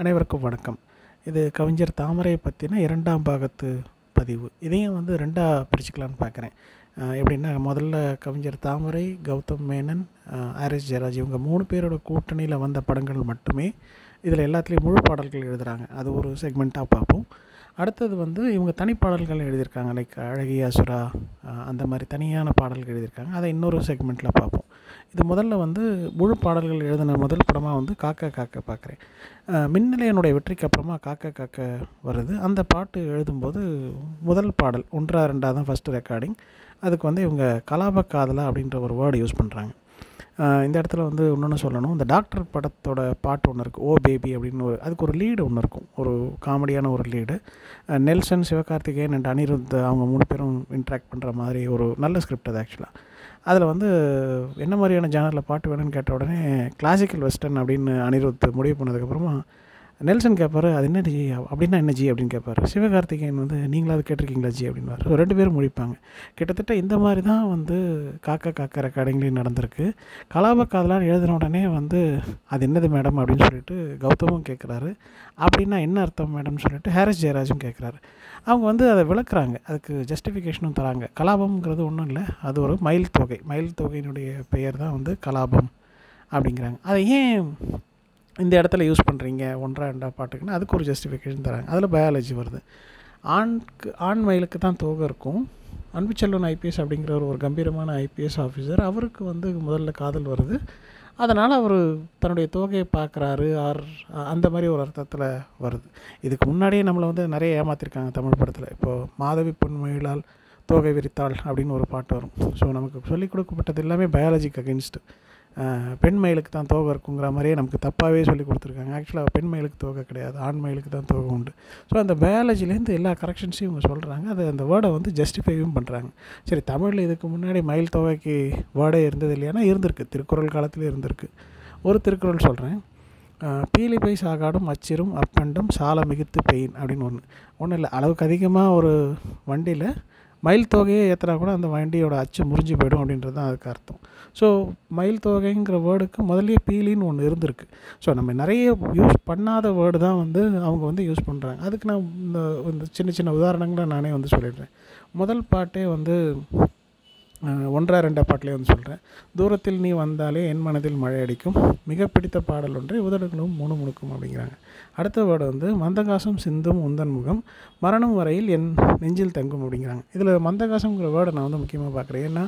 அனைவருக்கும் வணக்கம். இது கவிஞர் தாமரையை பற்றின இரண்டாம் பாகத்து பதிவு. இதையும் வந்து ரெண்டாக பிரிச்சுக்கலான்னு பார்க்குறேன் எப்படின்னா முதல்ல கவிஞர் தாமரை கௌதம் மேனன் ஆர்எஸ் ஜெயராஜ் இவங்க மூணு பேரோட கூட்டணியில் வந்த படங்கள் மட்டுமே இதில் எல்லாத்துலேயும் முழு பாடல்கள் எழுதுகிறாங்க அது ஒரு செக்மெண்ட்டாக பார்ப்போம். அடுத்தது வந்து இவங்க தனிப்பாடல்கள் எழுதியிருக்காங்க. லைக் அழகிய அசுரா அந்த மாதிரி தனியான பாடல்கள் எழுதியிருக்காங்க. அதை இன்னொரு செக்மெண்ட்டில் பார்ப்போம். இது முதல்ல வந்து முழு பாடல்கள் எழுதின முதல் படமாக வந்து காக்க காக்க பார்க்குறேன் மின்னலையனுடைய வெற்றிக்கு அப்புறமா காக்க காக்க வருது. அந்த பாட்டு எழுதும்போது முதல் பாடல் ஒன்றா ரெண்டாக தான் ஃபஸ்ட்டு ரெக்கார்டிங் அதுக்கு வந்து இவங்க கலாப காதலா அப்படின்ற ஒரு வேர்டு யூஸ் பண்ணுறாங்க இந்த இடத்துல வந்து இன்னொன்று சொல்லணும். இந்த டாக்டர் படத்தோட பாட்டு ஒன்று இருக்குது ஓ பேபி அப்படின்னு ஒரு அதுக்கு ஒரு லீடு ஒன்று இருக்கும். ஒரு காமெடியான ஒரு லீடு. நெல்சன் சிவகார்த்திகேயன் அண்ட் அனிருத் அவங்க மூணு பேரும் இன்ட்ராக்ட் பண்ணுற மாதிரி ஒரு நல்ல ஸ்கிரிப்ட் அது ஆக்சுவலாக அதில் வந்து என்ன மாதிரியான ஜேனலில் பாட்டு வேணும்னு கேட்ட உடனே கிளாசிக்கல் வெஸ்டர்ன் அப்படின்னு அனிருத் முடிவு பண்ணதுக்கப்புறமா நெல்சன் கேட்பார் அது என்ன ஜி அப்படின்னா என்ன ஜி? அப்படின்னு கேட்பாரு சிவகார்த்திகேயன் வந்து நீங்களாவது கேட்டிருக்கீங்களா ஜி? அப்படின்வார் ஸோ ரெண்டு பேரும் முடிப்பாங்க கிட்டத்தட்ட இந்த மாதிரி தான் வந்து காக்கா காக்கா ரெக்கார்டிங்லேயும் நடந்திருக்கு. கலாப காதலான்னு எழுதின உடனே வந்து அது என்னது மேடம்? அப்படின்னு சொல்லிட்டு கௌதமும் கேட்குறாரு அப்படின்னா என்ன அர்த்தம் மேடம்னு சொல்லிட்டு ஹாரிஸ் ஜெயராஜும் கேட்குறாரு அவங்க வந்து அதை விளக்குறாங்க. அதுக்கு ஜஸ்டிஃபிகேஷனும் தராங்க. கலாபம்ங்கிறது ஒன்றும் இல்லை. அது ஒரு மயில் தொகை. மயில் தொகையினுடைய பெயர் தான் வந்து கலாபம் அப்படிங்கிறாங்க. அதை ஏன் இந்த இடத்துல யூஸ் பண்ணுறீங்க ஒன்றா ரெண்டா பாட்டுக்குன்னு அதுக்கு ஒரு ஜஸ்டிஃபிகேஷன் தராங்க. அதில் பயாலஜி வருது. ஆண்க்கு ஆண் மயிலுக்கு தான் தோகை இருக்கும். அன்புச்செல்வன் ஐபிஎஸ் அப்படிங்கிற ஒரு கம்பீரமான ஐபிஎஸ் ஆஃபீஸர் அவருக்கு வந்து முதல்ல காதல் வருது. அதனால் அவர் தன்னுடைய தோகையை பார்க்குறாரு. ஆர் அந்த மாதிரி ஒரு அர்த்தத்தில் வருது. இதுக்கு முன்னாடியே நம்மளை வந்து நிறைய ஏமாற்றிருக்காங்க தமிழ் படத்தில். இப்போது மாதவி பொன்மொழியால் தோகை விரித்தாள் அப்படின்னு ஒரு பாட்டு வரும். ஸோ நமக்கு சொல்லிக் கொடுக்கப்பட்டது எல்லாமே பயாலஜிக்கு அகென்ஸ்ட்டு பெண் மயிலுக்கு தான் தோகை இருக்குங்கிற மாதிரியே நமக்கு தப்பாகவே சொல்லி கொடுத்துருக்காங்க. ஆக்சுவலாக பெண் மயிலுக்கு தோகை கிடையாது ஆண் மயிலுக்கு தான் தோகை உண்டு. ஸோ அந்த பயாலஜிலேருந்து எல்லா கரெக்ஷன்ஸையும் இவங்க சொல்கிறாங்க அது அந்த வேர்டை வந்து ஜஸ்டிஃபைவும் பண்ணுறாங்க சரி தமிழில் இதுக்கு முன்னாடி மயில் தொகைக்கு வேர்டே இருந்தது இல்லையானா இருந்திருக்கு. திருக்குறள் காலத்தில் இருந்திருக்கு. ஒரு திருக்குறள் சொல்கிறேன் பீலிபை சாகாடும் அச்சிரும் அப்பண்டும் சால மிகுத்து பெயின் அப்படின்னு ஒன்று ஒன்றும் இல்லை அளவுக்கு அதிகமாக ஒரு வண்டியில் மயில் தொகையை ஏற்றினா கூட அந்த வண்டியோட அச்சு முறிஞ்சு போயிடும் அப்படின்றது தான் அதுக்கு அர்த்தம். ஸோ மயில் தொகைங்கிற வேர்டுக்கு முதல்ல பீலின்னு ஒன்று இருந்திருக்கு. ஸோ நம்ம நிறைய யூஸ் பண்ணாத வேர்டு தான் வந்து அவங்க வந்து யூஸ் பண்ணுறாங்க அதுக்கு நான் இந்த இந்த சின்ன சின்ன உதாரணங்களை நானே வந்து சொல்லிடுறேன். முதல் பாட்டே வந்து ஒன்றா ரெண்டா பாட்டிலே வந்து சொல்கிறேன் தூரத்தில் நீ வந்தாலே என் மனதில் மழை அடிக்கும் மிக பிடித்த பாடல் ஒன்றை உதடுகளும் முணு முணுக்கும் அப்படிங்கிறாங்க. அடுத்த வேர்டு வந்து மந்தகாசம் சிந்தும் உந்தன் முகம் மரணம் வரையில் என் நெஞ்சில் தங்கும் அப்படிங்கிறாங்க. இதில் மந்தகாசங்கிற வேர்டை நான் வந்து முக்கியமாக பார்க்குறேன். ஏன்னா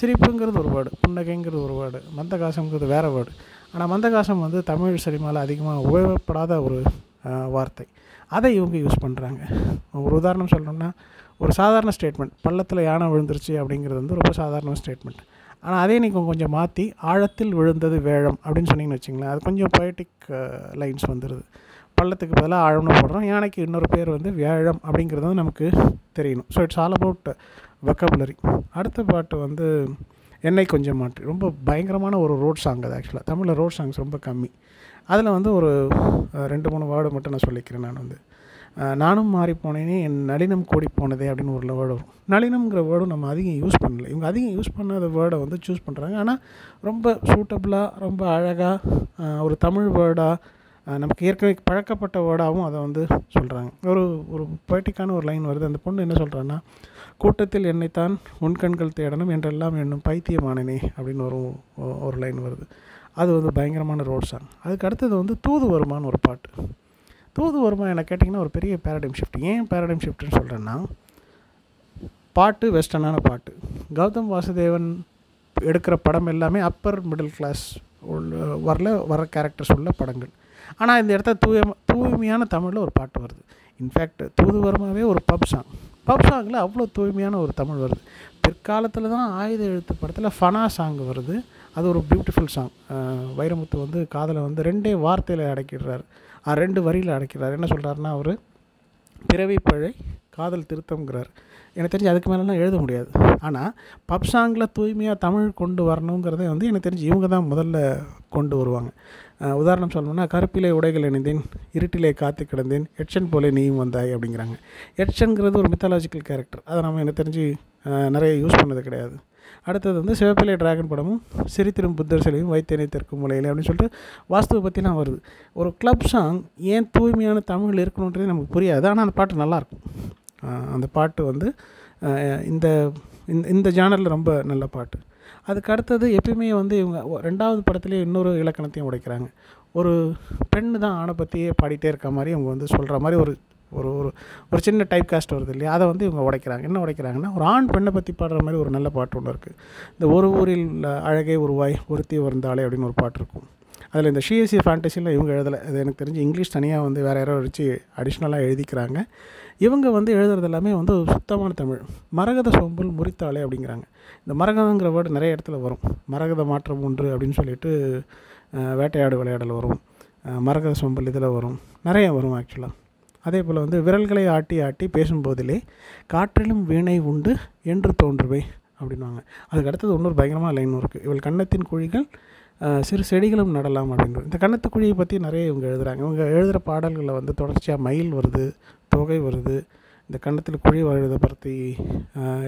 சிரிப்புங்கிறது ஒரு வேர்டு புன்னகைங்கிறது ஒரு வேர்டு மந்தகாசங்கிறது வேறு வேர்டு. ஆனால் மந்தகாசம் வந்து தமிழ் சினிமாவில் அதிகமாக உபயோகப்படாத ஒரு வார்த்தை. அதை இவங்க யூஸ் பண்ணுறாங்க ஒரு உதாரணம் சொல்லணும்னா ஒரு சாதாரண ஸ்டேட்மெண்ட் பள்ளத்தில் யானை விழுந்துருச்சு அப்படிங்கிறது வந்து ரொம்ப சாதாரண ஸ்டேட்மெண்ட் ஆனால் அதே நீங்கள் கொஞ்சம் மாற்றி ஆழத்தில் விழுந்தது வேழம் அப்படின்னு சொன்னீங்கன்னு வச்சிங்களேன் அது கொஞ்சம் பொயட்டிக் லைன்ஸ் வந்துடுது பள்ளத்துக்கு பதிலாக ஆழம்னு போடுறோம் யானைக்கு இன்னொரு பேர் வந்து வேழம் அப்படிங்கிறது வந்து நமக்கு தெரியணும். So it's all about vocabulary அடுத்த பாட்டு வந்து என்னை கொஞ்சம் மாற்றி. ரொம்ப பயங்கரமான ஒரு ரோட் சாங் அது ஆக்சுவலாக தமிழில் ரோட் சாங்ஸ் ரொம்ப கம்மி. அதில் வந்து ஒரு ரெண்டு மூணு வேர்டு மட்டும் நான் சொல்லிக்கிறேன் நான் வந்து. நானும் மாறி போனேனே என் நளினம் கூடி போனதே அப்படின்னு ஒரு வேர்டு வரும். நளினம்ங்கிற வேர்டும் நம்ம அதிகம் யூஸ் பண்ணல. இவங்க அதிகம் யூஸ் பண்ணாத வேர்டை வந்து சூஸ் பண்ணுறாங்க ஆனால் ரொம்ப சூட்டபுளாக ரொம்ப அழகாக ஒரு தமிழ் வேர்டாக நமக்கு ஏற்கனவே பழக்கப்பட்ட வேர்டாகவும் அதை வந்து சொல்கிறாங்க ஒரு ஒரு பொய்ட்டிக்கான ஒரு லைன் வருது. அந்த பொண்ணு என்ன சொல்கிறான்னா கூட்டத்தில் என்னைத்தான் உன் கண்கள் தேடணும் என்றெல்லாம் என்னும் பைத்தியமானனே அப்படின்னு ஒரு ஒரு லைன் வருது. அது வந்து பயங்கரமான ரோட் சாங் அதுக்கு அடுத்தது வந்து தூது வருமானு ஒரு பாட்டு. தூது வருமா? என்ன கேட்டிங்கன்னா ஒரு பெரிய பேரடைம் ஷிஃப்ட் ஏன் பேரடைம் ஷிஃப்ட்னு சொல்கிறேன்னா பாட்டு வெஸ்டர்னான பாட்டு. கௌதம் வாசுதேவன் எடுக்கிற படம் எல்லாமே அப்பர் மிடில் கிளாஸ் உள்ள வரல வர கேரக்டர்ஸ் உள்ள படங்கள். ஆனால் இந்த இடத்த தூய தூய்மையான தமிழில் ஒரு பாட்டு வருது. இன்ஃபேக்ட் தூது வருமாவே ஒரு பப் சாங் பப் சாங்கில் அவ்வளோ தூய்மையான ஒரு தமிழ் வருது. பிற்காலத்தில் தான் ஆயுத எழுத்து படத்தில் ஃபனா சாங் வருது. அது ஒரு பியூட்டிஃபுல் சாங் வைரமுத்து வந்து காதலை வந்து ரெண்டே வார்த்தையில் அடக்கிடுறாரு. ரெண்டு வரியில் அடைக்கிறார். என்ன சொல்கிறாருன்னா அவர் பிறவி பழை காதல் திருத்தம்ங்கிறார். எனக்கு தெரிஞ்சு அதுக்கு மேலெலாம் எழுத முடியாது. ஆனால் பப் சாங்கில் தூய்மையாக தமிழ் கொண்டு வரணுங்கிறத வந்து எனக்கு தெரிஞ்சு இவங்க தான் முதல்ல கொண்டு வருவாங்க. உதாரணம் சொல்லணும்னா கருப்பிலே உடைகள் இணைந்தேன் இருட்டிலே காத்து கிடந்தேன் எட்சன் போலே நீயும் வந்தாய் அப்படிங்கிறாங்க. எட்சன்கிறது ஒரு மித்தாலாஜிக்கல் கேரக்டர் அதை நம்ம எனக்கு தெரிஞ்சு நிறைய யூஸ் பண்ணது கிடையாது. அடுத்தது வந்து சிவப்பிள்ளை டிராகன் படமும் சிரித்திரும் புத்தர் சிலையும் வைத்தேனை தெற்கு முலையில் அப்படின்னு சொல்லிட்டு வாஸ்துவை பற்றிலாம் வருது. ஒரு கிளப் சாங் ஏன் தூய்மையான தமிழ் இருக்கணுன்றதே நமக்கு புரியாது. ஆனால் அந்த பாட்டு நல்லாயிருக்கும் அந்த பாட்டு வந்து இந்த இந்த இந்த ஜானரில் ரொம்ப நல்ல பாட்டு. அதுக்கு அடுத்தது எப்பயுமே வந்து இவங்க ரெண்டாவது படத்துலேயே இன்னொரு இலக்கணத்தையும் உடைக்கிறாங்க. ஒரு பெண்ணு தான் ஆணை பற்றியே பாடிட்டே இருக்க மாதிரி அவங்க வந்து சொல்கிற மாதிரி ஒரு ஒரு ஒரு ஒரு சின்ன டைப் காஸ்ட் வருது இல்லையா? அதை வந்து இவங்க உடைக்கிறாங்க. என்ன உடைக்கிறாங்கன்னா ஒரு ஆண் பெண்ணை பற்றி பாடுற மாதிரி ஒரு நல்ல பாட்டு ஒன்று இருக்குது இந்த ஒரு ஊரில் அழகை உருவாய் ஒருத்தி வருந்தாளே அப்படின்னு ஒரு பாட்டு இருக்கும். அதில் இந்த சிஎஸ்சி ஃபேண்டசியில் இவங்க எழுதலை. அது எனக்கு தெரிஞ்சு இங்கிலீஷ் தனியாக வந்து வேறு யாரோ வச்சு அடிஷ்னலாக எழுதிக்கிறாங்க. இவங்க வந்து எழுதுறது எல்லாமே வந்து சுத்தமான தமிழ். மரகத சோம்பல் முறித்தாளே அப்படிங்கிறாங்க. இந்த மரகதங்கிற வேர்டு நிறைய இடத்துல வரும். மரகத மாற்றம் ஒன்று அப்படின்னு சொல்லிட்டு வேட்டையாடு விளையாடல் வரும். மரகத சோம்பல் இதில் வரும். நிறைய வரும் ஆக்சுவலாக அதே போல் வந்து விரல்களை ஆட்டி ஆட்டி பேசும்போதிலே காற்றிலும் வீணை உண்டு என்று தோன்றுவே அப்படின்வாங்க அதுக்கு அடுத்தது இன்னொரு பயங்கரமாக லைன் இருக்குது இவள் கன்னத்தின் குழிகள் சிறு செடிகளும் நடலாம் அப்படின்றது இந்த கன்னத்து குழியை பற்றி நிறைய இவங்க எழுதுகிறாங்க இவங்க எழுதுகிற பாடல்களில் வந்து தொடர்ச்சியாக மயில் வருது தொகை வருது இந்த கன்னத்தில் குழி வருதை பற்றி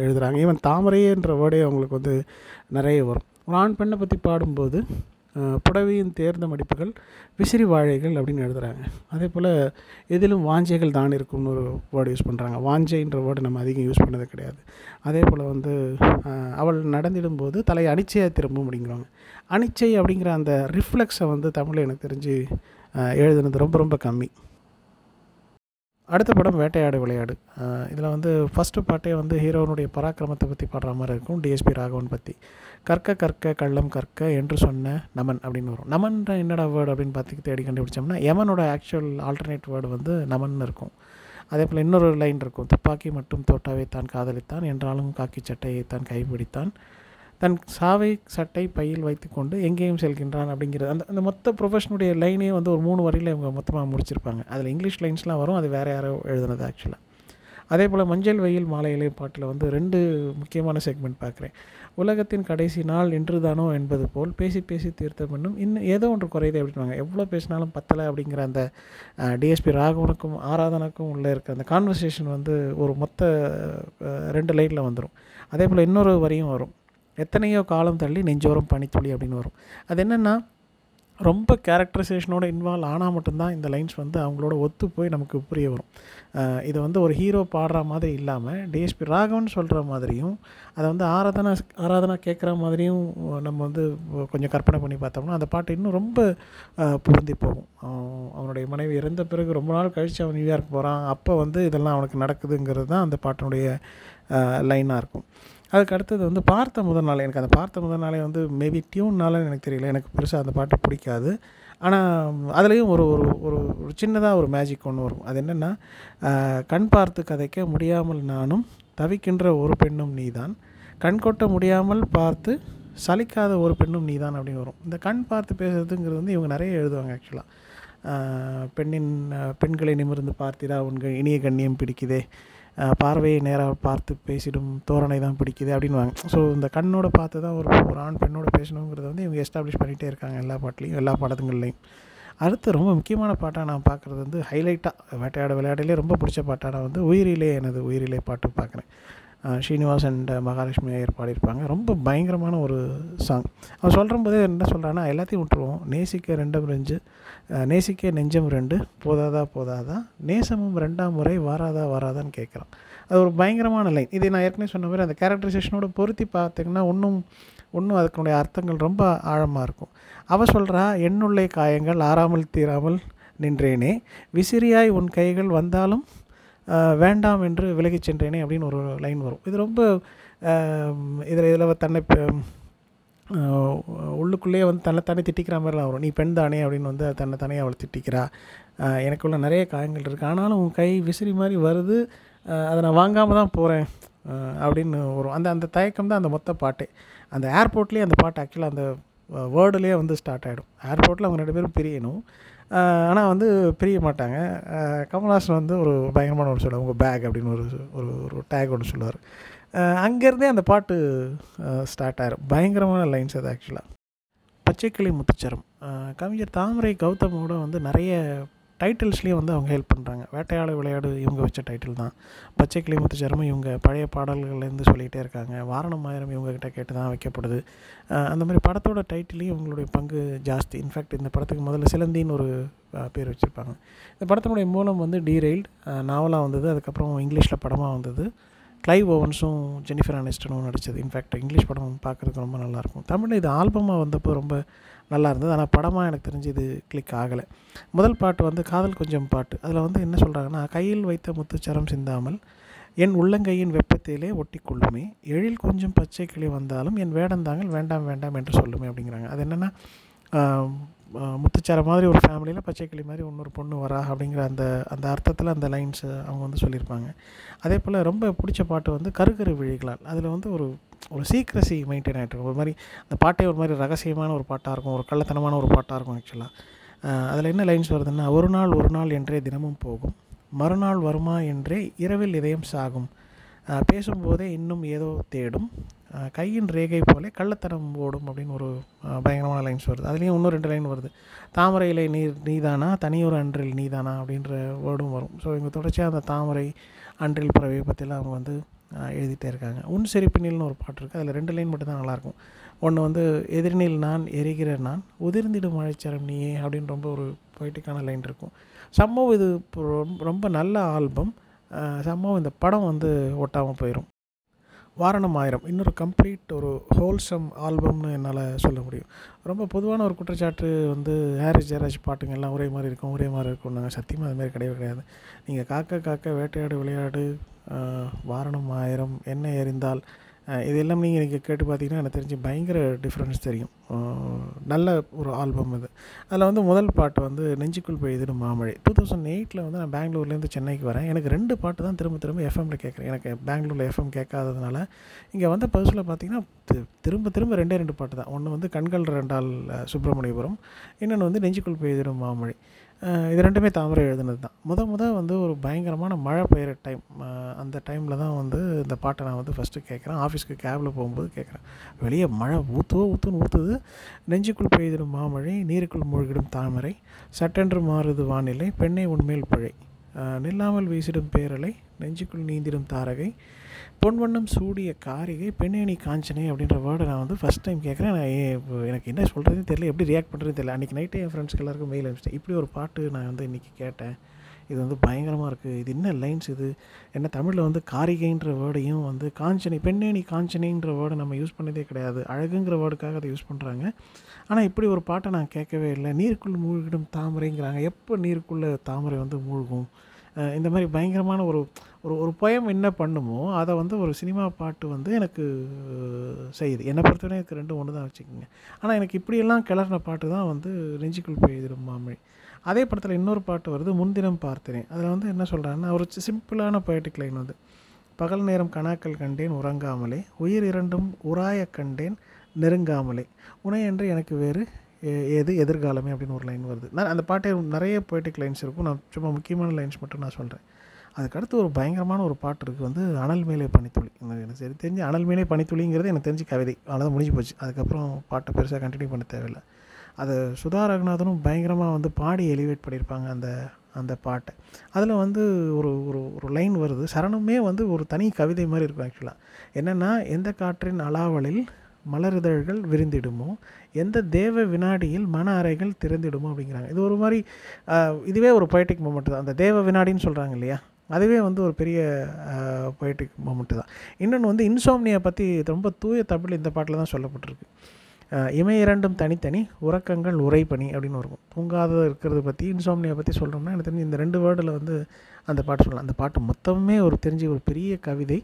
எழுதுகிறாங்க ஈவன் தாமரையேன்ற வேர்டே அவங்களுக்கு வந்து நிறைய வரும். ஒரு ஆண் பெண்ணை பற்றி பாடும்போது புடவையின் தேர்ந்த மடிப்புகள் விசிறி வாழைகள் அப்படின்னு எழுதுகிறாங்க அதே போல் எதிலும் வாஞ்சைகள் தான் இருக்கும்னு ஒரு வேர்டு யூஸ் பண்ணுறாங்க வாஞ்சைன்ற வேர்டு நம்ம அதிகம் யூஸ் பண்ணது கிடையாது. அதே போல் வந்து அவள் நடந்திடும்போது தலை அனிச்சையாக திரும்பும் அப்படிங்கிறாங்க அனிச்சை அப்படிங்கிற அந்த ரிஃப்ளெக்ஸை வந்து தமிழில் எனக்கு தெரிஞ்சு எழுதுனது ரொம்ப ரொம்ப கம்மி. அடுத்த படம் வேட்டையாடு விளையாடு. இதில் வந்து ஃபஸ்ட்டு பாட்டே வந்து ஹீரோனுடைய பராக்கிரமத்தை பற்றி பாடுற மாதிரி இருக்கும். டிஎஸ்பி ராகவன் பற்றி கற்க கற்க கள்ளம் கற்க என்று சொன்ன நமன் அப்படின்னு வரும். நமன்ற என்னடா வேர்டு அப்படின்னு பார்த்து தேடி கண்டுபிடிச்சோம்னா யமனோட ஆக்சுவல் ஆல்டர்னேட் வேர்டு வந்து நமன் இருக்கும். அதே போல் இன்னொரு லைன் இருக்கும். துப்பாக்கி மட்டும் தோட்டாவை தான் காதலித்தான் என்றாலும் காக்கி சட்டையை தான் கைப்பிடித்தான். தன் சாவை சட்டை பையில் வைத்துக்கொண்டு எங்கேயும் செல்கின்றான் அப்படிங்கிறது. அந்த அந்த மொத்த ப்ரொஃபஷனுடைய லைனே வந்து ஒரு மூணு வரியில் இவங்க மொத்தமாக முடிச்சிருப்பாங்க. அதில் இங்கிலீஷ் லைன்ஸ்லாம் வரும் அது வேறு யாரோ எழுதுனது ஆக்சுவலாக அதே போல் மஞ்சள் வெயில் மாலையிலே பாட்டில் வந்து ரெண்டு முக்கியமான செக்மெண்ட் பார்க்குறேன். உலகத்தின் கடைசி நாள் இன்றுதானோ என்பது போல் பேசி பேசி தீர்த்த பண்ணும் இன்னும் ஏதோ ஒன்று குறையுது அப்படின்வாங்க எவ்வளோ பேசினாலும் பத்தலை அப்படிங்கிற அந்த டிஎஸ்பி ராகவனுக்கும் ஆராதனுக்கும் உள்ள இருக்க அந்த கான்வர்சேஷன் வந்து ஒரு மொத்த ரெண்டு லைனில் வந்துடும் அதே போல் இன்னொரு வரியும் வரும். எத்தனையோ காலம் தள்ளி நெஞ்சோரம் பனித்துளி அப்படின்னு வரும். அது என்னென்னா ரொம்ப கேரக்டரைசேஷனோட இன்வால்வ் ஆனால் மட்டும்தான் இந்த லைன்ஸ் வந்து அவங்களோட ஒத்து போய் நமக்கு புரிய வரும். இதை வந்து ஒரு ஹீரோ பாடுற மாதிரி இல்லாமல் டிஎஸ்பி ராகவன் சொல்கிற மாதிரியும் அதை வந்து ஆராதனா ஆராதனா கேட்குற மாதிரியும் நம்ம வந்து கொஞ்சம் கற்பனை பண்ணி பார்த்தோம்னா அந்த பாட்டு இன்னும் ரொம்ப பொருந்தி போகும். அவன் அவனுடைய மனைவி இறந்த பிறகு ரொம்ப நாள் கழித்து அவன் நியூயார்க் போகிறான் அப்போ வந்து இதெல்லாம் அவனுக்கு நடக்குதுங்கிறது தான் அந்த பாட்டினுடைய லைனாக இருக்கும். அதுக்கு அடுத்தது வந்து பார்த்த முதல் நாளே. எனக்கு அந்த பார்த்த முதல் நாளே வந்து மேபி டியூன்னால எனக்கு தெரியல. எனக்கு பெருசாக அந்த பாட்டு பிடிக்காது. ஆனால் அதுலேயும் ஒரு ஒரு ஒரு சின்னதாக ஒரு மேஜிக் ஒன்று வரும். அது என்னென்னா கண் பார்த்து கதைக்க முடியாமல் நானும் தவிக்கின்ற ஒரு பெண்ணும் நீதான். கண் கொட்ட முடியாமல் பார்த்து சலிக்காத ஒரு பெண்ணும் நீதான் அப்படின்னு வரும். இந்த கண் பார்த்து பேசுறதுங்கிறது வந்து இவங்க நிறைய எழுதுவாங்க ஆக்சுவலாக பெண்ணின் பெண்களை நிமிர்ந்து பார்த்திரா உங்கள் இனிய கண்ணியம் பிடிக்குதே. பார்வையை நேராக பார்த்து பேசிடும் தோரணை தான் பிடிக்குது அப்படின்வாங்க ஸோ இந்த கண்ணோட பார்த்து தான் ஒரு ஒரு ஆண் பெண்ணோட பேசணுங்கிறத வந்து இவங்க எஸ்டாப்ளிஷ் பண்ணிகிட்டே இருக்காங்க எல்லா பாட்டுலேயும் எல்லா படத்துங்கள்லையும். அடுத்து ரொம்ப முக்கியமான பாட்டாக நான் பார்க்குறது வந்து ஹைலைட்டாக வேட்டையாட விளையாடலே ரொம்ப பிடிச்ச பாட்டாக நான் வந்து உயிரிலே எனது உயிரிலே பாட்டு பார்க்குறேன் ஸ்ரீனிவாஸ் அண்ட் மகாலட்சுமி ஐயர் பாடியிருப்பாங்க. ரொம்ப பயங்கரமான ஒரு சாங் அவன் சொல்கிற போதே என்ன சொல்கிறான்னா எல்லாத்தையும் விட்டுருவோம். நேசிக்க ரெண்டும் ரெஞ்சு நேசிக்க நெஞ்சம் ரெண்டு போதாதா போதாதா நேசமும் ரெண்டாம் முறை வாராதா வாராதான்னு கேட்குறான். அது ஒரு பயங்கரமான லைன் இதை நான் ஏற்கனவே சொன்ன மாதிரி அந்த கேரக்டரைசேஷனோட பொருத்தி பார்த்தீங்கன்னா இன்னும் இன்னும் அதுக்குடைய அர்த்தங்கள் ரொம்ப ஆழமாக இருக்கும். அவள் சொல்கிறா என்னுள்ளே காயங்கள் ஆறாமல் தீராமல் நின்றேனே. விசிறியாய் உன் கைகள் வந்தாலும் வேண்டாம் என்று விலகிச் சென்றேனே அப்படின்னு ஒரு லைன் வரும். இது ரொம்ப இதில் இதில் தன்னை உள்ளுக்குள்ளேயே வந்து தன்னை தானே திட்டிக்கிற மாதிரிலாம் வரும். நீ பெண் தானே? அப்படின்னு வந்து தன்னை தானே திட்டிக்கிறா. எனக்குள்ள நிறைய காயங்கள் இருக்குது ஆனாலும் உன் கை விசிறி மாதிரி வருது. அதை நான் வாங்காமல் தான் போகிறேன் அப்படின்னு வரும். அந்த அந்த தயக்கம் தான் அந்த மொத்த பாட்டு. அந்த ஏர்போர்ட்லேயே அந்த பாட்டு ஆக்சுவலாக அந்த வேர்டுலேயே வந்து ஸ்டார்ட் ஆகிடும் ஏர்போர்ட்டில் அவங்க ரெண்டு பேரும் பிரியணும். ஆனால் வந்து பிரிய மாட்டாங்க. கமல்ஹாசன் வந்து ஒரு பயங்கரமான ஒன்று சொல்லுவார். உங்கள் பேக் அப்படின்னு ஒரு ஒரு ஒரு டேக் ஒன்று சொல்லுவார். அங்கேருந்தே அந்த பாட்டு ஸ்டார்ட் ஆகிடும் பயங்கரமான லைன்ஸ் அது ஆக்சுவலாக பச்சைக்கிளி முத்துச்சரம் கவிஞர் தாமரை கௌதமோட வந்து நிறைய டைட்டில்ஸ்லேயும் வந்து அவங்க ஹெல்ப் பண்ணுறாங்க வேட்டையாடு விளையாடு இவங்க வச்ச டைட்டில் தான். பச்சை கிளி முத்துச்சரமும் இவங்க பழைய பாடல்கள்லேருந்து சொல்லிகிட்டே இருக்காங்க. வாரணம் ஆயிரம் இவங்ககிட்ட கேட்டு தான் வைக்கப்படுது அந்த மாதிரி படத்தோட டைட்டிலையும் இவங்களுடைய பங்கு ஜாஸ்தி. இன்ஃபேக்ட் இந்த படத்துக்கு முதல்ல சிலந்தின்னு ஒரு பேர் வச்சுருப்பாங்க. இந்த படத்தினுடைய மூலம் வந்து டீரெயில்டு நாவலாக வந்தது. அதுக்கப்புறம் இங்கிலீஷில் படமாக வந்தது. கிளைவ் ஓவன்ஸும் ஜெனிஃபர் அனிஸ்டனும் நடித்தது இன்ஃபேக்ட் இங்கிலீஷ் படம் பார்க்குறதுக்கு ரொம்ப நல்லாயிருக்கும் தமிழில் இது ஆல்பமாக வந்தப்போ ரொம்ப நல்லா இருந்தது. ஆனால் படமாக எனக்கு தெரிஞ்சு இது கிளிக் ஆகலை. முதல் பாட்டு வந்து காதல் கொஞ்சம் பாட்டு. அதில் வந்து என்ன சொல்கிறாங்கன்னா கையில் வைத்த முத்துச்சரம் சிந்தாமல் என் உள்ளங்கையின் வெப்பத்திலே ஒட்டி கொள்ளுமே எழில் கொஞ்சம் பச்சை கிளி வந்தாலும் என் வேடந்தாங்கள் வேண்டாம் வேண்டாம் என்று சொல்லுமே அப்படிங்கிறாங்க. அது என்னென்னா முத்துச்சார மாதிரி ஒரு ஃபேமிலியில் பச்சை கிளி மாதிரி இன்னொரு பொண்ணு வரா அப்படிங்கிற அந்த அந்த அர்த்தத்தில் அந்த லைன்ஸ் அவங்க வந்து சொல்லியிருப்பாங்க. அதே போல் ரொம்ப பிடிச்ச பாட்டு வந்து கருகரு விழிகளால். அதில் வந்து ஒரு ஒரு சீக்ரஸி மெயின்டைன் ஆகிட்டு இருக்கும். ஒரு மாதிரி அந்த பாட்டே ஒரு மாதிரி ரகசியமான ஒரு பாட்டாக இருக்கும். ஒரு கள்ளத்தனமான ஒரு பாட்டாக இருக்கும் ஆக்சுவலாக அதில் என்ன லைன்ஸ் வருதுன்னா ஒரு நாள் ஒரு நாள் என்றே தினமும் போகும். மறுநாள் வருமா என்றே இரவில் இதயம் சாகும். பேசும்போதே இன்னும் ஏதோ தேடும். கையின் ரேகை போலே கள்ளத்தனம் ஓடும் அப்படின்னு ஒரு பயங்கரமான லைன்ஸ் வருது. அதுலேயும் இன்னும் ரெண்டு லைன் வருது. தாமரையிலே நீர் நீதானா? தனியொரு அன்றில் நீதானா? அப்படின்ற வேர்டும் வரும். ஸோ இவங்க தொடர்ச்சியாக அந்த தாமரை அன்றில் பறவை பற்றிலாம் அவங்க வந்து எழுதிட்டே இருக்காங்க. உன் செரிப்பினில்னு ஒரு பாட்டு இருக்குது அதில் ரெண்டு லைன் மட்டும் தான் நல்லாயிருக்கும். ஒன்று வந்து எதிரினில் நான் எரிகிற நான் உதிர்ந்திடும் மழைச்சரம் நீயே அப்படின்னு ரொம்ப ஒரு பொய்ட்டிக்கான லைன் இருக்கும். சம்பவம் இது இப்போ ரொம்ப- ரொம்ப நல்ல ஆல்பம் சம்பவம் இந்த படம் வந்து ஒட்டாமல் போயிடும் வாரணம் ஆயிரம். இன்னொரு கம்ப்ளீட் ஒரு ஹோல்சம் ஆல்பம்னு என்னால் சொல்ல முடியும். ரொம்ப பொதுவான ஒரு குற்றச்சாட்டு வந்து ஹாரிஸ் ஜெயராஜ் பாட்டுங்க எல்லாம் ஒரே மாதிரி இருக்கும் ஒரே மாதிரி இருக்கும் நாங்கள் சத்தியமாக அது மாதிரி கிடையவே கிடையாது. நீங்கள் காக்க காக்க வேட்டையாடு விளையாடு வாரணம் ஆயிரம் என்ன எறிந்தால் இதெல்லாம் நீங்கள் நீங்கள் கேட்டு பார்த்தீங்கன்னா எனக்கு தெரிஞ்சு பயங்கர டிஃப்ரென்ஸ் தெரியும். நல்ல ஒரு ஆல்பம் இது அதில் வந்து முதல் பாட்டு வந்து நெஞ்சுக்குள் பெய்துன்னு மாமழை. டூ தௌசண்ட் எயிட்டில் வந்து நான் பெங்களூர்லேருந்து சென்னைக்கு வரேன். எனக்கு ரெண்டு பாட்டு தான் திரும்ப திரும்ப எஃப்எம்மில் கேட்குறேன் எனக்கு பெங்களூரில் எஃப்எம் கேட்காததுனால இங்கே வந்த பர்ஸில் பார்த்தீங்கன்னா தி- திரும்ப திரும்ப ரெண்டே ரெண்டு பாட்டு தான். ஒன்று வந்து கண்கள் ரெண்டால் சுப்பிரமணியபுரம். இன்னொன்று வந்து நெஞ்சுக்குள் பெய்திடும் மாமழை. இது ரெண்டுமே தாமரை எழுதுனது தான். முத முத வந்து ஒரு பயங்கரமான மழை பெய்கிற டைம் அந்த டைமில் தான் வந்து இந்த பாட்டை நான் வந்து ஃபஸ்ட்டு கேட்குறேன் ஆஃபீஸ்க்கு கேபில் போகும்போது கேட்குறேன் வெளியே மழை ஊற்றுவோ ஊற்றுன்னு ஊற்றுது நெஞ்சுக்குள் பெய்திடும் மாமழை நீருக்குள் மூழ்கிடும் தாமரை. சட்டென்று மாறுது வானிலை பெண்ணை உண்மையில் பிழை. நில்லாமல் வீசிடும் பேரலை நெஞ்சுக்குள் நீந்திடும் தாரகை. பொன்வண்ணம் சூடிய காரிகை பெண்ணேனி காஞ்சனை அப்படின்ற வேர்டை நான் வந்து ஃபஸ்ட் டைம் கேட்குறேன் நான் ஏ- எனக்கு என்ன சொல்கிறதுன்னு தெரியல எப்படி ரியாக்ட் பண்ணுறதுன்னு தெரியல. அன்றைக்கி நைட்டே என் ஃப்ரெண்ட்ஸ்க்கு எல்லாருக்கும் மெயில் அனுப்பிச்சிட்டேன். இப்படி ஒரு பாட்டு நான் வந்து இன்றைக்கி கேட்டேன். இது வந்து பயங்கரமாக இருக்குது இது என்ன லைன்ஸ் இது? என்ன தமிழில் வந்து காரிகைன்ற வேர்டையும் வந்து காஞ்சனை பெண்ணேனி காஞ்சனைன்ற வேர்டை நம்ம யூஸ் பண்ணதே கிடையாது. அழகுங்கிற வேர்டுக்காக அதை யூஸ் பண்ணுறாங்க ஆனால் இப்படி ஒரு பாட்டை நான் கேட்கவே இல்லை. நீருக்குள் மூழ்கிடும் தாமரைங்கிறாங்க. எப்போ நீருக்குள்ளே தாமரை வந்து மூழ்கும்? இந்த மாதிரி பயங்கரமான ஒரு ஒரு ஒரு பயம் என்ன பண்ணுமோ அதை வந்து ஒரு சினிமா பாட்டு வந்து எனக்கு செய்யுது. என்னை பொறுத்தவரை எனக்கு ரெண்டும் ஒன்று தான் வச்சுக்கோங்க. ஆனால் எனக்கு இப்படியெல்லாம் கிளறின பாட்டு தான் வந்து நெஞ்சுக்குள் பெய்திடும் மாமழை. அதே படத்தில் இன்னொரு பாட்டு வருது முன்தினம் பார்த்தேன். அதில் வந்து என்ன சொல்கிறாங்கன்னா ஒரு சிம்பிளான பொயட்டிக் லைன் வந்து பகல் நேரம் கணாக்கள் கண்டேன் உறங்காமலே. உயிர் இரண்டும் உராய கண்டேன் நெருங்காமலே. உணை என்று எனக்கு வேறு எது எதிர்காலமே அப்படின்னு ஒரு லைன் வருது. நான் அந்த பாட்டே நிறைய போய்ட்டிக் லைன்ஸ் இருக்கும். நான் சும்மா முக்கியமான லைன்ஸ் மட்டும் நான் சொல்கிறேன் அதுக்கடுத்து ஒரு பயங்கரமான ஒரு பாட்டு இருக்குது வந்து அனல் மேலே பனித்துளி. எனக்கு எனக்கு சரி தெரிஞ்சு அனல் மேலே பனித்துளிங்கிறது எனக்கு தெரிஞ்சு கவிதை. அவ்வளோதான் முடிஞ்சு போச்சு. அதுக்கப்புறம் பாட்டை பெருசாக கண்டினியூ பண்ண தேவையில்லை. அதை சுதா ரகுநாதனும் பயங்கரமாக வந்து பாடி எலிவேட் பண்ணியிருப்பாங்க அந்த அந்த பாட்டை. அதில் வந்து ஒரு ஒரு ஒரு லைன் வருது. சரணமே வந்து ஒரு தனி கவிதை மாதிரி இருக்கும் ஆக்சுவலாக என்னென்னா எந்த காற்றின் அலாவலில் மலரிதழ்கள் விரிந்திடுமோ? எந்த தேவ வினாடியில் மன அறைகள் திறந்திடுமோ அப்படிங்கிறாங்க. இது ஒரு மாதிரி இதுவே ஒரு பொயட்டிக் மூமெண்ட் தான். அந்த தேவ வினாடின்னு சொல்கிறாங்க இல்லையா? அதுவே வந்து ஒரு பெரிய poetic மூமெண்ட்டு தான். இன்னொன்று வந்து இன்சோம்னியை பற்றி ரொம்ப தூய தமிழ் இந்த பாட்டில் தான் சொல்லப்பட்டிருக்கு. இமை இரண்டும் தனித்தனி உறக்கங்கள் உரைப்பணி அப்படின்னு இருக்கும். தூங்காத இருக்கிறத பற்றி இன்சோம்னியை பற்றி சொல்கிறோம்னா எனக்கு தெரிஞ்சு இந்த ரெண்டு வேர்டில் வந்து அந்த பாட்டு சொல்லலாம். அந்த பாட்டு மொத்தமே ஒரு தெரிஞ்சு ஒரு பெரிய கவிதை.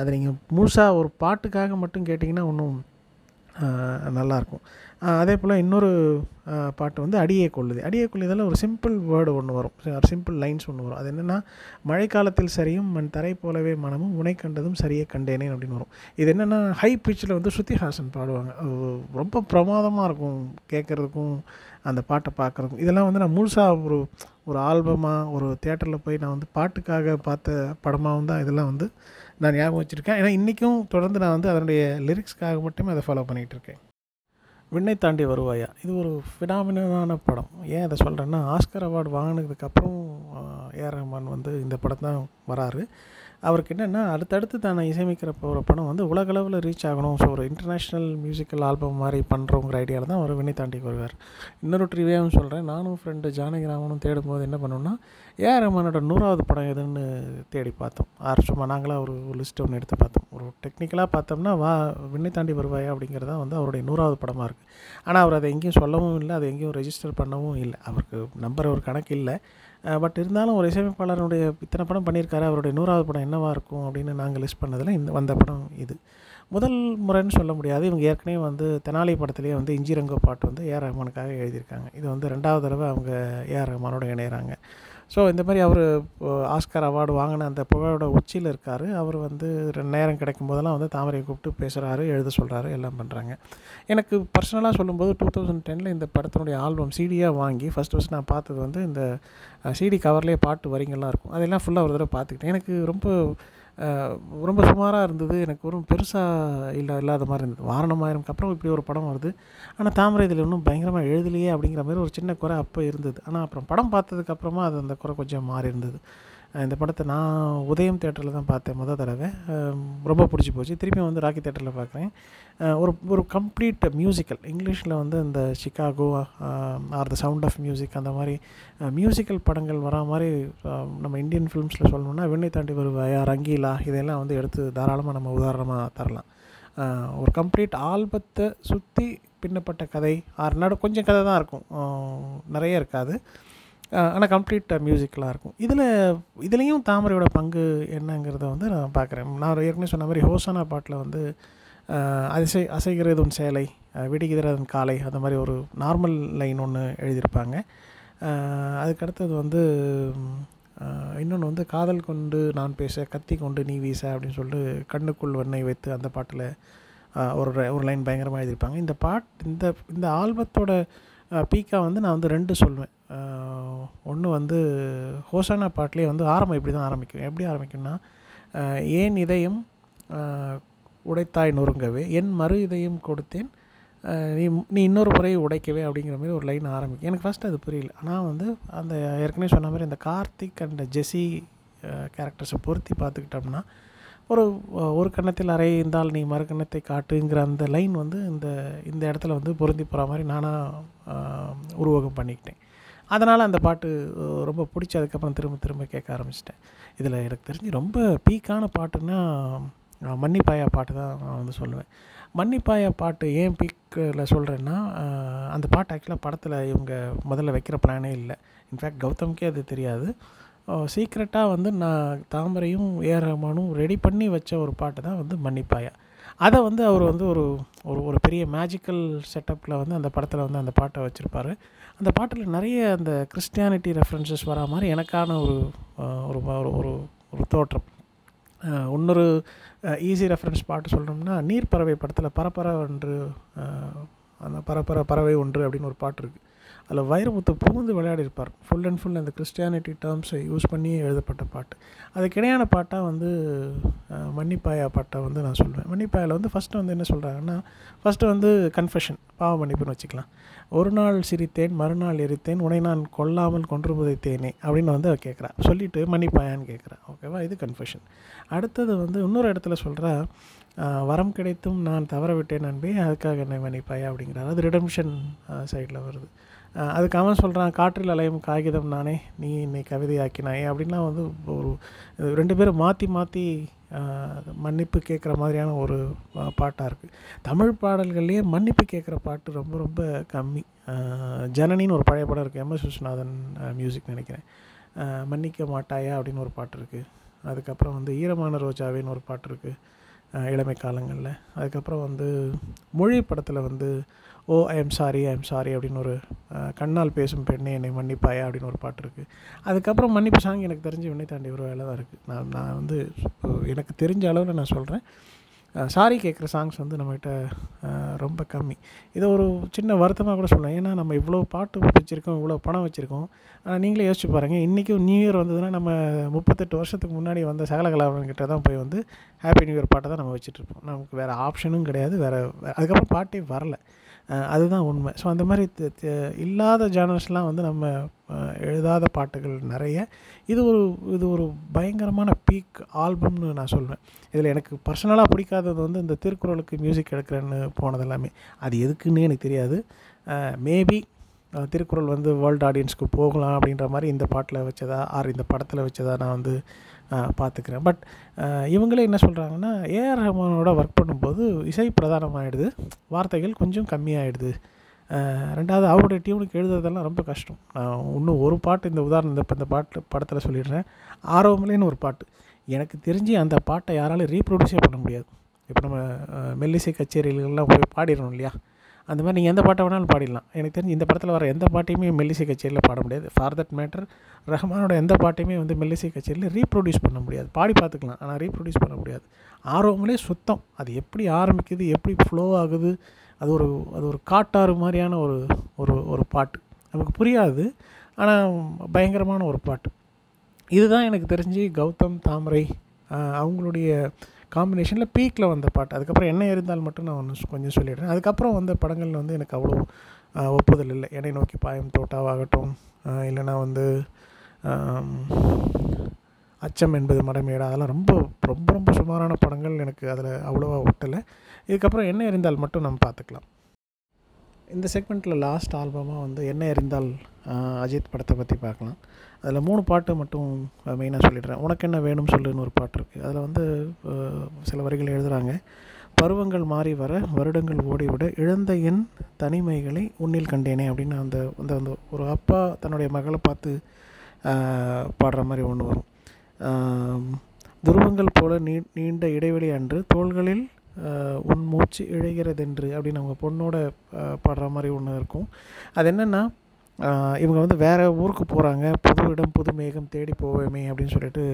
அதை நீங்கள் முழுசாக ஒரு பாட்டுக்காக மட்டும் கேட்டிங்கன்னா இன்னும் நல்லாயிருக்கும். அதே போல் இன்னொரு பாட்டு வந்து அடியே கொள்ளுது. அடியே கொள்ளுதில் ஒரு சிம்பிள் வேர்டு ஒன்று வரும். சிம்பிள் லைன்ஸ் ஒன்று வரும். அது என்னென்னா மழைக்காலத்தில் சரியும் மண் தரை போலவே மனமும் உனை கண்டதும் சரியே கண்டேனே அப்படின்னு வரும். இது என்னென்னா ஹை பிச்சில் வந்து ஸ்ருதிஹாசன் பாடுவாங்க. ரொம்ப பிரமாதமாக இருக்கும் கேட்குறதுக்கும் அந்த பாட்டை பார்க்குறதுக்கும். இதெல்லாம் வந்து நான் முழுசாக ஒரு ஒரு ஆல்பமாக ஒரு தேட்டரில் போய் நான் வந்து பாட்டுக்காக பார்த்த படமாகவும் தான் இதெல்லாம் வந்து நான் ஞாபகம் வச்சுருக்கேன். ஏன்னா இன்றைக்கும் தொடர்ந்து நான் வந்து அதனுடைய லிரிக்ஸ்க்காக மட்டுமே அதை ஃபாலோ பண்ணிகிட்டு இருக்கேன். விண்ணை தாண்டி வருவாயா? இது ஒரு ஃபினாமினான படம். ஏன் அதை சொல்கிறேன்னா ஆஸ்கர் அவார்டு வாங்கினதுக்கப்புறம் ஏஆர் ரஹ்மான் வந்து இந்த படம் தான் வராரு. அவருக்கு என்னென்னா அடுத்தடுத்து தான் இசையமைக்கிற ஒரு படம் வந்து உலகளவில் ரீச் ஆகணும். ஸோ ஒரு இன்டர்நேஷ்னல் மியூசிக்கல் ஆல்பம் மாதிரி பண்ணுறோங்கிற ஐடியாவில் தான் அவர் வினை தாண்டி வருவார். இன்னொரு ட்ரிவியாவும் சொல்கிறேன் நானும் ஃப்ரெண்டு ஜானகிராமனும் தேடும்போது என்ன பண்ணோம்னா ஏஆர் ரஹ்மானோட நூறாவது படம் எதுன்னு தேடி பார்த்தோம். ஆர் சும்மா நாங்களாக ஒரு லிஸ்ட் ஒன்று எடுத்து பார்த்தோம். ஒரு டெக்னிக்கலாக பார்த்தோம்னா வா விண்ணை தாண்டி வருவாயா அப்படிங்கிறது தான் வந்து அவருடைய நூறாவது படமாக இருக்குது ஆனால் அவர் அதை எங்கேயும் சொல்லவும் இல்லை அதை எங்கேயும் ரெஜிஸ்டர் பண்ணவும் இல்லை. அவருக்கு நம்பர் ஒரு கணக்கு இல்லை. பட் இருந்தாலும் ஒரு இசையமைப்பாளருடைய இத்தனை படம் பண்ணியிருக்காரு அவருடைய நூறாவது படம் என்னவாக இருக்கும் அப்படின்னு நாங்கள் லிஸ்ட் பண்ணதில் இந்த வந்த படம் இது. முதல் முறைன்னு சொல்ல முடியாது. இவங்க ஏற்கனவே வந்து தெனாலி படத்துலேயே வந்து இஞ்சி ரங்கோ பாட்டு வந்து ஏஆர் ரஹ்மானுக்காக எழுதியிருக்காங்க. இது வந்து ரெண்டாவது தடவை அவங்க ஏஆர் ரஹ்மானோட இணையிறாங்க. ஸோ இந்த மாதிரி அவர் ஆஸ்கர் அவார்டு வாங்கின அந்த புகழோட உச்சியில் இருக்கார். அவர் வந்து நேரம் கிடைக்கும் போதெல்லாம் வந்து தாமரையை கூப்பிட்டு பேசுகிறாரு எழுத சொல்கிறாரு எல்லாம் பண்ணுறாங்க எனக்கு பர்சனலாக சொல்லும்போது டூ தௌசண்ட் டெனில் இந்த படத்தினுடைய ஆல்பம் சிடியாக வாங்கி ஃபஸ்ட் ஃபஸ்ட் நான் பார்த்தது வந்து இந்த சிடி கவர்லேயே பாட்டு வரிங்கள்லாம் இருக்கும். அதெல்லாம் ஃபுல்லாக ஒரு தடவை பார்த்துக்கிட்டேன். எனக்கு ரொம்ப ரொம்ப சுமாராக இருந்தது. எனக்கு ஒரு பெருசாக இல்லை இல்லாத மாதிரி இருந்தது. வாரணமாயிரம்க்கு அப்புறம் இப்படி ஒரு படம் வருது. ஆனால் தாமரை இதில் இன்னும் பயங்கரமாக எழுதலையே அப்படிங்கிற மாதிரி ஒரு சின்ன குறை அப்போ இருந்தது. ஆனால் அப்புறம் படம் பார்த்ததுக்கப்புறமா அது அந்த குறை கொஞ்சம் மாறி இருந்தது. இந்த படத்தை நான் உதயம் தேட்டரில் தான் பார்த்தேன் முதல் தடவை. ரொம்ப பிடிச்சி போச்சு. திருப்பி வந்து ராக்கி தேட்டரில் பார்க்குறேன். ஒரு ஒரு கம்ப்ளீட் மியூசிக்கல் இங்கிலீஷில் வந்து இந்த Chicago or the Sound of Music அந்த மாதிரி மியூசிக்கல் படங்கள் வரா மாதிரி நம்ம இந்தியன் ஃபிலிம்ஸில் சொல்லணும்னா வெண்ணை தாண்டி வருவாயா ரங்கீலா இதெல்லாம் வந்து எடுத்து தாராளமாக நம்ம உதாரணமாக தரலாம். ஒரு கம்ப்ளீட் ஆல்பத்தை சுற்றி பின்னப்பட்ட கதை ஆறு நாடு கொஞ்சம் கதை தான் இருக்கும். நிறைய இருக்காது. ஆனால் கம்ப்ளீட் மியூசிக்கலாக இருக்கும். இதில் இதுலேயும் தாமரையோட பங்கு என்னங்கிறத வந்து நான் பார்க்குறேன் நான் ஏற்கனவே சொன்ன மாதிரி ஹோசானா பாட்டில் வந்து அசை அசைகிறது உன் சேலை விடுகிறதன் காலை அந்த மாதிரி ஒரு நார்மல் லைன் ஒன்று எழுதியிருப்பாங்க. அதுக்கடுத்தது வந்து இன்னொன்று வந்து காதல் கொண்டு நான் பேச கத்தி கொண்டு நீ வீச அப்படின்னு சொல்லிட்டு கண்ணுக்குள் வெண்ணெய் வைத்து அந்த பாட்டில் ஒரு ஒரு லைன் பயங்கரமாக எழுதியிருப்பாங்க. இந்த பாட் இந்த இந்த ஆல்பத்தோட பீக்காக வந்து நான் வந்து ரெண்டு சொல்வேன். ஒன்று வந்து ஹோசானா பாட்டிலே வந்து ஆரம்பம் இப்படி தான் ஆரம்பிக்கும். எப்படி ஆரம்பிக்கும்னா ஏன் இதயம் உடைத்தாய் நொறுங்கவே என் மறு இதயம் கொடுத்தேன் நீ நீ இன்னொரு முறை உடைக்கவே அப்படிங்கிற மாதிரி ஒரு லைன் ஆரம்பிக்கும். எனக்கு ஃபஸ்ட்டு அது புரியல. ஆனால் வந்து அந்த ஏற்கனவே சொன்ன மாதிரி இந்த கார்த்திக் அண்ட் ஜெஸி கேரக்டர்ஸை பொருத்தி பார்த்துக்கிட்டோம்னா ஒரு ஒரு கன்னத்தில் அறை இருந்தால் நீ மறு கன்னத்தை காட்டுங்கிற அந்த லைன் வந்து இந்த இந்த இடத்துல வந்து பொருந்தி போகிற மாதிரி நானாக உருவகம் பண்ணிக்கிட்டேன். அதனால் அந்த பாட்டு ரொம்ப பிடிச்சி அதுக்கப்புறம் திரும்ப திரும்ப கேட்க ஆரம்பிச்சிட்டேன். இதில் எனக்கு தெரிஞ்சு ரொம்ப பீக்கான பாட்டுன்னா மன்னிப்பாயா பாட்டு தான் நான் வந்து சொல்லுவேன். மன்னிப்பாயா பாட்டு ஏன் பீக்கில் சொல்கிறேன்னா அந்த பாட்டு ஆக்சுவலாக படத்தில் இவங்க முதல்ல வைக்கிற பிளானே இல்லை. இன்ஃபேக்ட் கௌதம்க்கே அது தெரியாது. சீக்ரெட்டாக வந்து நான் தாமரையும் ஏஆர் ரஹ்மானும் ரெடி பண்ணி வச்ச ஒரு பாட்டு தான் வந்து மன்னிப்பாயா. அதை வந்து அவர் வந்து ஒரு ஒரு ஒரு பெரிய மேஜிக்கல் செட்டப்பில் வந்து அந்த படத்தில் வந்து அந்த பாட்டை வச்சுருப்பார். அந்த பாட்டில் நிறைய அந்த கிறிஸ்டியானிட்டி ரெஃபரன்சஸ் வரா மாதிரி எனக்கான ஒரு ஒரு ஒரு ஒரு தோற்றம். இன்னொரு ஈஸி ரெஃபரன்ஸ் பாட்டு சொல்லணும்னா நீர் பறவை படத்தில் பரப்பற ஒன்று அந்த பரப்பர பறவை ஒன்று அப்படின்னு ஒரு பாட்டு இருக்குது அதில் வைரமுத்து புகுந்து விளையாடிருப்பார் ஃபுல் அண்ட் ஃபுல் அந்த கிறிஸ்டியானிட்டி டேர்ம்ஸை யூஸ் பண்ணி எழுதப்பட்ட பாட்டு. அதுக்கு இணையான பாட்டாக வந்து மன்னிப்பாயா பாட்டை வந்து நான் சொல்லுவேன் மன்னிப்பாயில் வந்து ஃபஸ்ட்டு வந்து என்ன சொல்கிறாங்கன்னா ஃபஸ்ட்டு வந்து கன்ஃபெஷன் பாவ மன்னிப்புன்னு வச்சுக்கலாம். ஒரு நாள் சிரித்தேன் மறுநாள் எரித்தேன் உனை நான் கொல்லாமல் கொன்று புதைத்தேனே அப்படின்னு வந்து கேட்குறா. சொல்லிவிட்டு மன்னிப்பாயான்னு கேட்குறா. ஓகேவா இது கன்ஃபெஷன் அடுத்தது வந்து இன்னொரு இடத்துல சொல்கிறா வரம் கிடைத்தும் நான் தவற விட்டேன் நண்பே அதுக்காக என்னை மன்னிப்பாயா அப்படிங்கிறார். அது ரிடம்ஷன் சைடில் வருது. அதுக்கு அவன் சொல்கிறான் காற்றில் அலையும் காகிதம் நானே நீ என்னை கவிதையாக்கினாயே. அப்படின்லாம் வந்து ஒரு ரெண்டு பேரும் மாற்றி மாற்றி மன்னிப்பு கேட்குற மாதிரியான ஒரு பாட்டாக இருக்குது தமிழ் பாடல்கள்லேயே மன்னிப்பு கேட்குற பாட்டு ரொம்ப ரொம்ப கம்மி. ஜனனின்னு ஒரு பழைய படம் இருக்குது எம்எஸ் விஸ்வநாதன் மியூசிக் நினைக்கிறேன். மன்னிக்க மாட்டாயா? அப்படின்னு ஒரு பாட்டு இருக்குது அதுக்கப்புறம் வந்து ஈரமான ரோஜாவின்னு ஒரு பாட்டு இருக்குது இளமை காலங்களில். அதுக்கப்புறம் வந்து மொழி படத்தில் வந்து ஓ I am sorry I am sorry அப்படின்னு ஒரு கண்ணால் பேசும் பெண்ணே என்னை மன்னிப்பாயா அப்படின்னு ஒரு பாட்டு இருக்குது அதுக்கப்புறம் மன்னிப்பு சாங் எனக்கு தெரிஞ்ச வினை தாண்டி ஒரு வேலை தான் இருக்குது நான் நான் வந்து எனக்கு தெரிஞ்ச அளவில் நான் சொல்கிறேன் சாரி கேட்குற சாங்ஸ் வந்து நம்மகிட்ட ரொம்ப கம்மி. இதை ஒரு சின்ன வருத்தமாக கூட சொல்லலாம். ஏன்னா நம்ம இவ்வளோ பாட்டு வச்சுருக்கோம் இவ்வளோ பணம் வச்சுருக்கோம். நீங்களே யோசிச்சு பாருங்கள் இன்றைக்கும் நியூ இயர் வந்ததுன்னா நம்ம முப்பத்தெட்டு வருஷத்துக்கு முன்னாடி வந்த சகலகலாவன்கிட்ட தான் போய் வந்து ஹாப்பி நியூ இயர் பாட்டை தான் நம்ம வச்சுட்ருப்போம் நமக்கு வேறு ஆப்ஷனும் கிடையாது. வேறு அதுக்கப்புறம் பாட்டே வரல. அதுதான் உண்மை. ஸோ அந்த மாதிரி இல்லாத ஜானர்ஸ்லாம் வந்து நம்ம எழுதாத பாட்டுகள் நிறைய. இது ஒரு இது ஒரு பயங்கரமான பீக் ஆல்பம்னு நான் சொல்வேன். இதில் எனக்கு பர்சனலாக பிடிக்காதது வந்து இந்த திருக்குறளுக்கு மியூசிக் எடுக்கிறேன்னு போனது எல்லாமே. அது எதுக்குன்னு எனக்கு தெரியாது. மேபி திருக்குறள் வந்து வேர்ல்டு ஆடியன்ஸ்க்கு போகலாம் அப்படின்ற மாதிரி இந்த பாட்டில் வச்சதா ஆர் இந்த படத்தில் வச்சதா நான் வந்து பார்த்துக்கிறேன் பட் இவங்களே என்ன சொல்கிறாங்கன்னா ஏஆர் ரஹ்மானோட ஒர்க் பண்ணும்போது இசை பிரதானமாகிடுது வார்த்தைகள் கொஞ்சம் கம்மியாகிடுது ரெண்டாவது அவருடைய டியூனுக்கு எழுதுறதெல்லாம் ரொம்ப கஷ்டம். நான் இன்னும் ஒரு பாட்டு இந்த உதாரணம் இந்த இப்போ இந்த பாட்டு படத்தில் சொல்லிடுறேன். ஆரோமலேன்னு ஒரு பாட்டு. எனக்கு தெரிஞ்சு அந்த பாட்டை யாராலும் ரீப்ரொடியூஸே பண்ண முடியாது. இப்போ நம்ம மெல்லிசை கச்சேரிகளெல்லாம் போய் பாடிடணும் இல்லையா? அந்த மாதிரி நீங்கள் எந்த பாட்டை வேணாலும் பாடிடலாம். எனக்கு தெரிஞ்சு இந்த படத்தில் வர எந்த பாட்டையுமே மெல்லிசை கச்சேரியில் பாட முடியாது. ஃபார் தட் மேட்டர் ரஹ்மானோட எந்த பாட்டையுமே வந்து மெல்லிசை கச்சேரியில் ரீப்ரொடியூஸ் பண்ண முடியாது. பாடி பார்த்துக்கலாம் ஆனால் ரீப்ரொடியூஸ் பண்ண முடியாது. ஆர்வங்களே சுத்தம். அது எப்படி ஆரம்பிக்குது எப்படி ஃப்ளோ ஆகுது அது ஒரு அது ஒரு காட்டாறு மாதிரியான ஒரு ஒரு ஒரு பாட்டு. நமக்கு புரியாது ஆனால் பயங்கரமான ஒரு பாட்டு. இதுதான் எனக்கு தெரிஞ்சு கௌதம் தாமரை அவங்களுடைய காம்பினேஷனில் பீக்கில் வந்த பாட்டு. அதுக்கப்புறம் என்ன இருந்தால் மட்டும் நான் ஒன்று கொஞ்சம் சொல்லிடுறேன். அதுக்கப்புறம் வந்த படங்கள் வந்து எனக்கு அவ்வளோ ஒப்புதல் இல்லை. என்னை நோக்கி பாயம் தோட்டாவாகட்டும் இல்லைனா இல்லைன்னா வந்து அச்சம் என்பது மடமேடா அதெல்லாம் ரொம்ப ரொம்ப ரொம்ப சுமாரான படங்கள் எனக்கு அதில் அவ்வளோவா ஒட்டலை. இதுக்கப்புறம் என்ன இருந்தால் மட்டும் நம்ம பார்த்துக்கலாம். இந்த செக்மெண்ட்டில் லாஸ்ட் ஆல்பமாக வந்து என்ன இருந்தால் அஜித் படத்தை பற்றி பார்க்கலாம். அதில் மூணு பாட்டு மட்டும் மெயினாக சொல்லிடுறேன். உனக்கு என்ன வேணும் சொல்லுன்னு ஒரு பாட்டு இருக்குது அதில் வந்து சில வரிகள் எழுதுகிறாங்க பருவங்கள் மாறி வர வருடங்கள் ஓடிவிட இழந்த என் தனிமைகளை உன்னில் கண்டேனே அப்படின்னு அந்த அந்த அந்த ஒரு அப்பா தன்னுடைய மகளை பார்த்து பாடுற மாதிரி ஒன்று வரும். துருவங்கள் போல நீ நீண்ட இடைவெளி அன்று தோள்களில் உன் மூச்சு இழைகிறதென்று அப்படின்னு அவங்க பொண்ணோட பாடுற மாதிரி ஒன்று இருக்கும். அது என்னென்னா இவங்க வந்து வேறு ஊருக்கு போகிறாங்க புது இடம் புது மேகம் தேடி போவேமே அப்படின்னு சொல்லிட்டு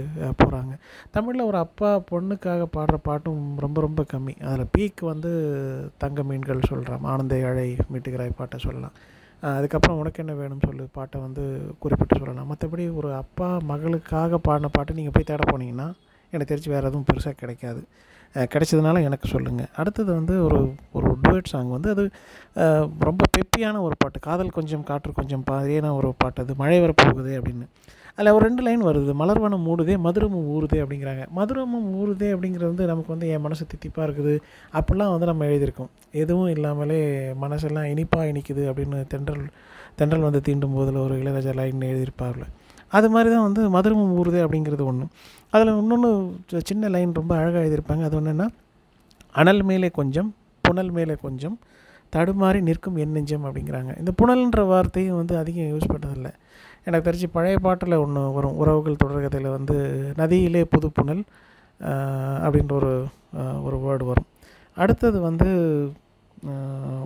போகிறாங்க தமிழில் ஒரு அப்பா பொண்ணுக்காக பாடுற பாட்டும் ரொம்ப ரொம்ப கம்மி. அதில் பீக் வந்து தங்க மீன்கள் சொல்கிறான் ஆனந்த அழை மீட்டுகிறாய் பாட்டை சொல்லலாம். அதுக்கப்புறம் உனக்கு என்ன வேணும் சொல்லு பாட்டை வந்து குறிப்பிட்டு சொல்லலாம். மற்றபடி ஒரு அப்பா மகளுக்காக பாடின பாட்டை நீங்கள் போய் தேட போனீங்கன்னா எனக்கு தெரிஞ்சு வேறு எதுவும் பெருசாக கிடைக்காது. கிடைச்சதுனால எனக்கு சொல்லுங்கள் அடுத்தது வந்து ஒரு ஒரு டுவேட் சாங் வந்து அது ரொம்ப பெப்பியான ஒரு பாட்டு. காதல் கொஞ்சம் காற்று கொஞ்சம் பாதியான ஒரு பாட்டு அது? மழை வரப்போகுது அப்படின்னு. அதில் ஒரு ரெண்டு லைன் வருது. மலர்வனம் மூடுதே மதுரமும் ஊறுதே அப்படிங்கிறாங்க. மதுரமும் ஊறுதே அப்படிங்கிறது வந்து நமக்கு வந்து என் மனசு தித்திப்பாக இருக்குது. அப்படிலாம் வந்து நம்ம எழுதியிருக்கோம். எதுவும் இல்லாமலே மனசெல்லாம் இனிப்பாக இனிக்குது அப்படின்னு தென்றல் தென்றல் வந்து தீண்டும் போதில் ஒரு இளையராஜா லைன் எழுதியிருப்பார்ல. அது மாதிரி தான் வந்து மதுரமும் ஊறுதே அப்படிங்கிறது ஒன்று அதில் இன்னொன்று சின்ன லைன் ரொம்ப அழகாக எழுதியிருப்பாங்க. அது ஒன்றுன்னா அனல் மேலே கொஞ்சம் புனல் மேலே கொஞ்சம் தடுமாறி நிற்கும் என் நெஞ்சம் அப்படிங்கிறாங்க. இந்த புனல்ன்ற வார்த்தையும் வந்து அதிகம் யூஸ் பண்ணதில்லை எனக்கு தெரிஞ்சு பழைய பாட்டில் ஒன்று வரும். உறவுகள் தொடர்கதையில் வந்து நதியிலே புது புனல் அப்படின்ற ஒரு ஒரு வேர்டு வரும். அடுத்தது வந்து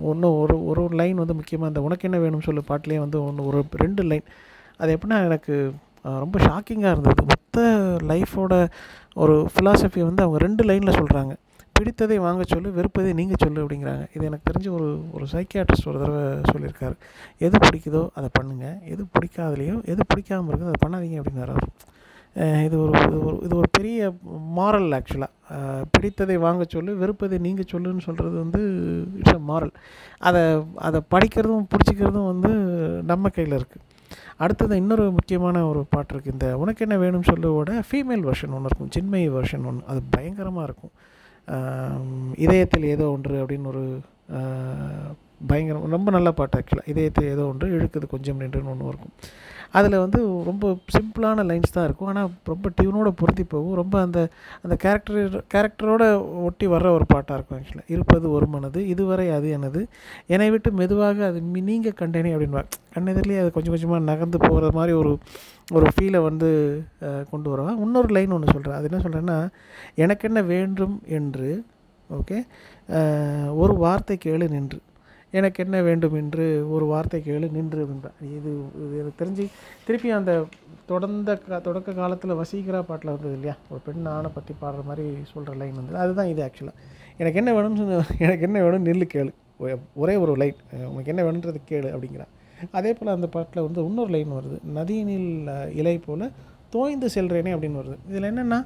ஒன்று ஒரு ஒரு லைன் வந்து முக்கியமாக இந்த உனக்கு என்ன வேணும் சொல்லு பாட்டிலே வந்து ஒன்று ஒரு ரெண்டு லைன் அது எப்படின்னா எனக்கு ரொம்ப ஷாக்கிங்காக இருந்தது. மொத்த லைஃபோட ஒரு ஃபிலாசபி வந்து அவங்க ரெண்டு லைனில் சொல்கிறாங்க பிடித்ததை வாங்க சொல்லு வெறுப்பதை நீங்கள் சொல்லு அப்படிங்கிறாங்க. இது எனக்கு தெரிஞ்ச ஒரு ஒரு சைக்கியாட்ரிஸ்ட் ஒரு தடவை சொல்லியிருக்காரு. எது பிடிக்குதோ அதை பண்ணுங்கள் எது பிடிக்காதலையோ எது பிடிக்காமல் இருக்குதோ அதை பண்ணாதீங்க அப்படின்னாரு இது ஒரு இது ஒரு இது ஒரு பெரிய மாரல் ஆக்சுவலாக பிடித்ததை வாங்க சொல்லு வெறுப்பதை நீங்கள் சொல்லுன்னு சொல்கிறது வந்து இட்ஸ் அ மாரல் அதை அதை படிக்கிறதும் பிடிச்சிக்கிறதும் வந்து நம்ம கையில் இருக்குது அடுத்தது இன்னொரு முக்கியமான ஒரு பாட்டு இருக்குது இந்த உனக்கு என்ன வேணும் சொல்லுவோட ஃபீமேல் வெர்ஷன் ஒன்று இருக்கும். சின்மயி வெர்ஷன் ஒன்று அது பயங்கரமாக இருக்கும். இதயத்தில் ஏதோ ஒன்று அப்படின்னு ஒரு பயங்கரம் ரொம்ப நல்ல பாட்டு ஆக்சுவலாக இதயத்தில் ஏதோ ஒன்று இழுக்குது கொஞ்சம் நின்றுன்னு ஒன்று இருக்கும். அதில் வந்து ரொம்ப சிம்பிளான லைன்ஸ் தான் இருக்கும். ஆனால் ரொம்ப டியூனோட பொருத்தி போகும். ரொம்ப அந்த அந்த கேரக்டர் கேரக்டரோட ஒட்டி வர்ற ஒரு பாட்டாக இருக்கும் ஆக்சுவலாக இருப்பது ஒரு மனது இதுவரை அது எனது. என்னை விட்டு மெதுவாக அது மி- நீங்க கண்டேனே அப்படின்வாங்க கண்ணெதிரிலே அது கொஞ்சம் கொஞ்சமாக நகர்ந்து போகிற மாதிரி ஒரு ஒரு ஃபீலை வந்து கொண்டு வருவான் இன்னொரு லைன் ஒன்று சொல்கிறேன் அது என்ன சொல்கிறேன்னா எனக்கு என்ன வேண்டும் என்று ஓகே ஒரு வார்த்தை கேளு நின்று. எனக்கு என்ன வேண்டும் என்று ஒரு வார்த்தை கேளு நின்று அப்படின்றான் இது இது எனக்கு தெரிஞ்சு திருப்பி அந்த தொடர்ந்த கா தொடக்க காலத்தில் வசீகரா பாட்டில் வந்தது இல்லையா? ஒரு பெண் ஆணை பற்றி பாடுற மாதிரி சொல்கிற லைன் வந்து அதுதான் இது ஆக்சுவலாக எனக்கு என்ன வேணும்னு சொன்ன- எனக்கு என்ன வேணும் நில்லு கேளு. ஒரே ஒரு லைன் உனக்கு என்ன வேணுன்றது கேளு அப்படிங்கிறான். அதே போல் அந்த பாட்டில் வந்து இன்னொரு லைன் வருது. நதியினில் இலை போல் தோய்ந்து செல்றேனே அப்படின்னு வருது. இதில் என்னென்னா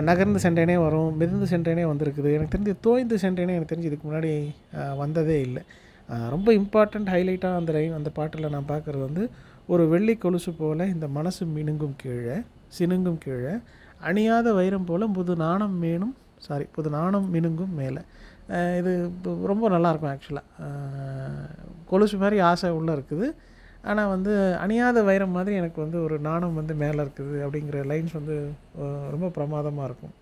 நகர்ந்து சென்றேனே வரும் மிதந்து சென்றேனே வந்திருக்குது. எனக்கு தெரிஞ்சு தோய்ந்து சென்றேனே எனக்கு தெரிஞ்சு இதுக்கு முன்னாடி வந்ததே இல்லை. ரொம்ப இம்பார்ட்டண்ட் ஹைலைட்டாக அந்த லைன் அந்த பாட்டில் நான் பார்க்குறது வந்து ஒரு வெள்ளி கொலுசு போல் இந்த மனசு மினுங்கும் கீழே சினுங்கும் கீழே அணியாத வைரம் போல் புது நாணம் மேனும் சாரி புது நாணம் மினுங்கும் மேலே. இது ரொம்ப நல்லாயிருக்கும் ஆக்சுவலாக கொலுசு மாதிரி ஆசை உள்ளே இருக்குது. ஆனால் வந்து அணியாத வைரம் மாதிரி எனக்கு வந்து ஒரு நாணம் வந்து மேலே இருக்குது அப்படிங்கிற லைன்ஸ் வந்து ரொம்ப பிரமாதமாக இருக்கும்.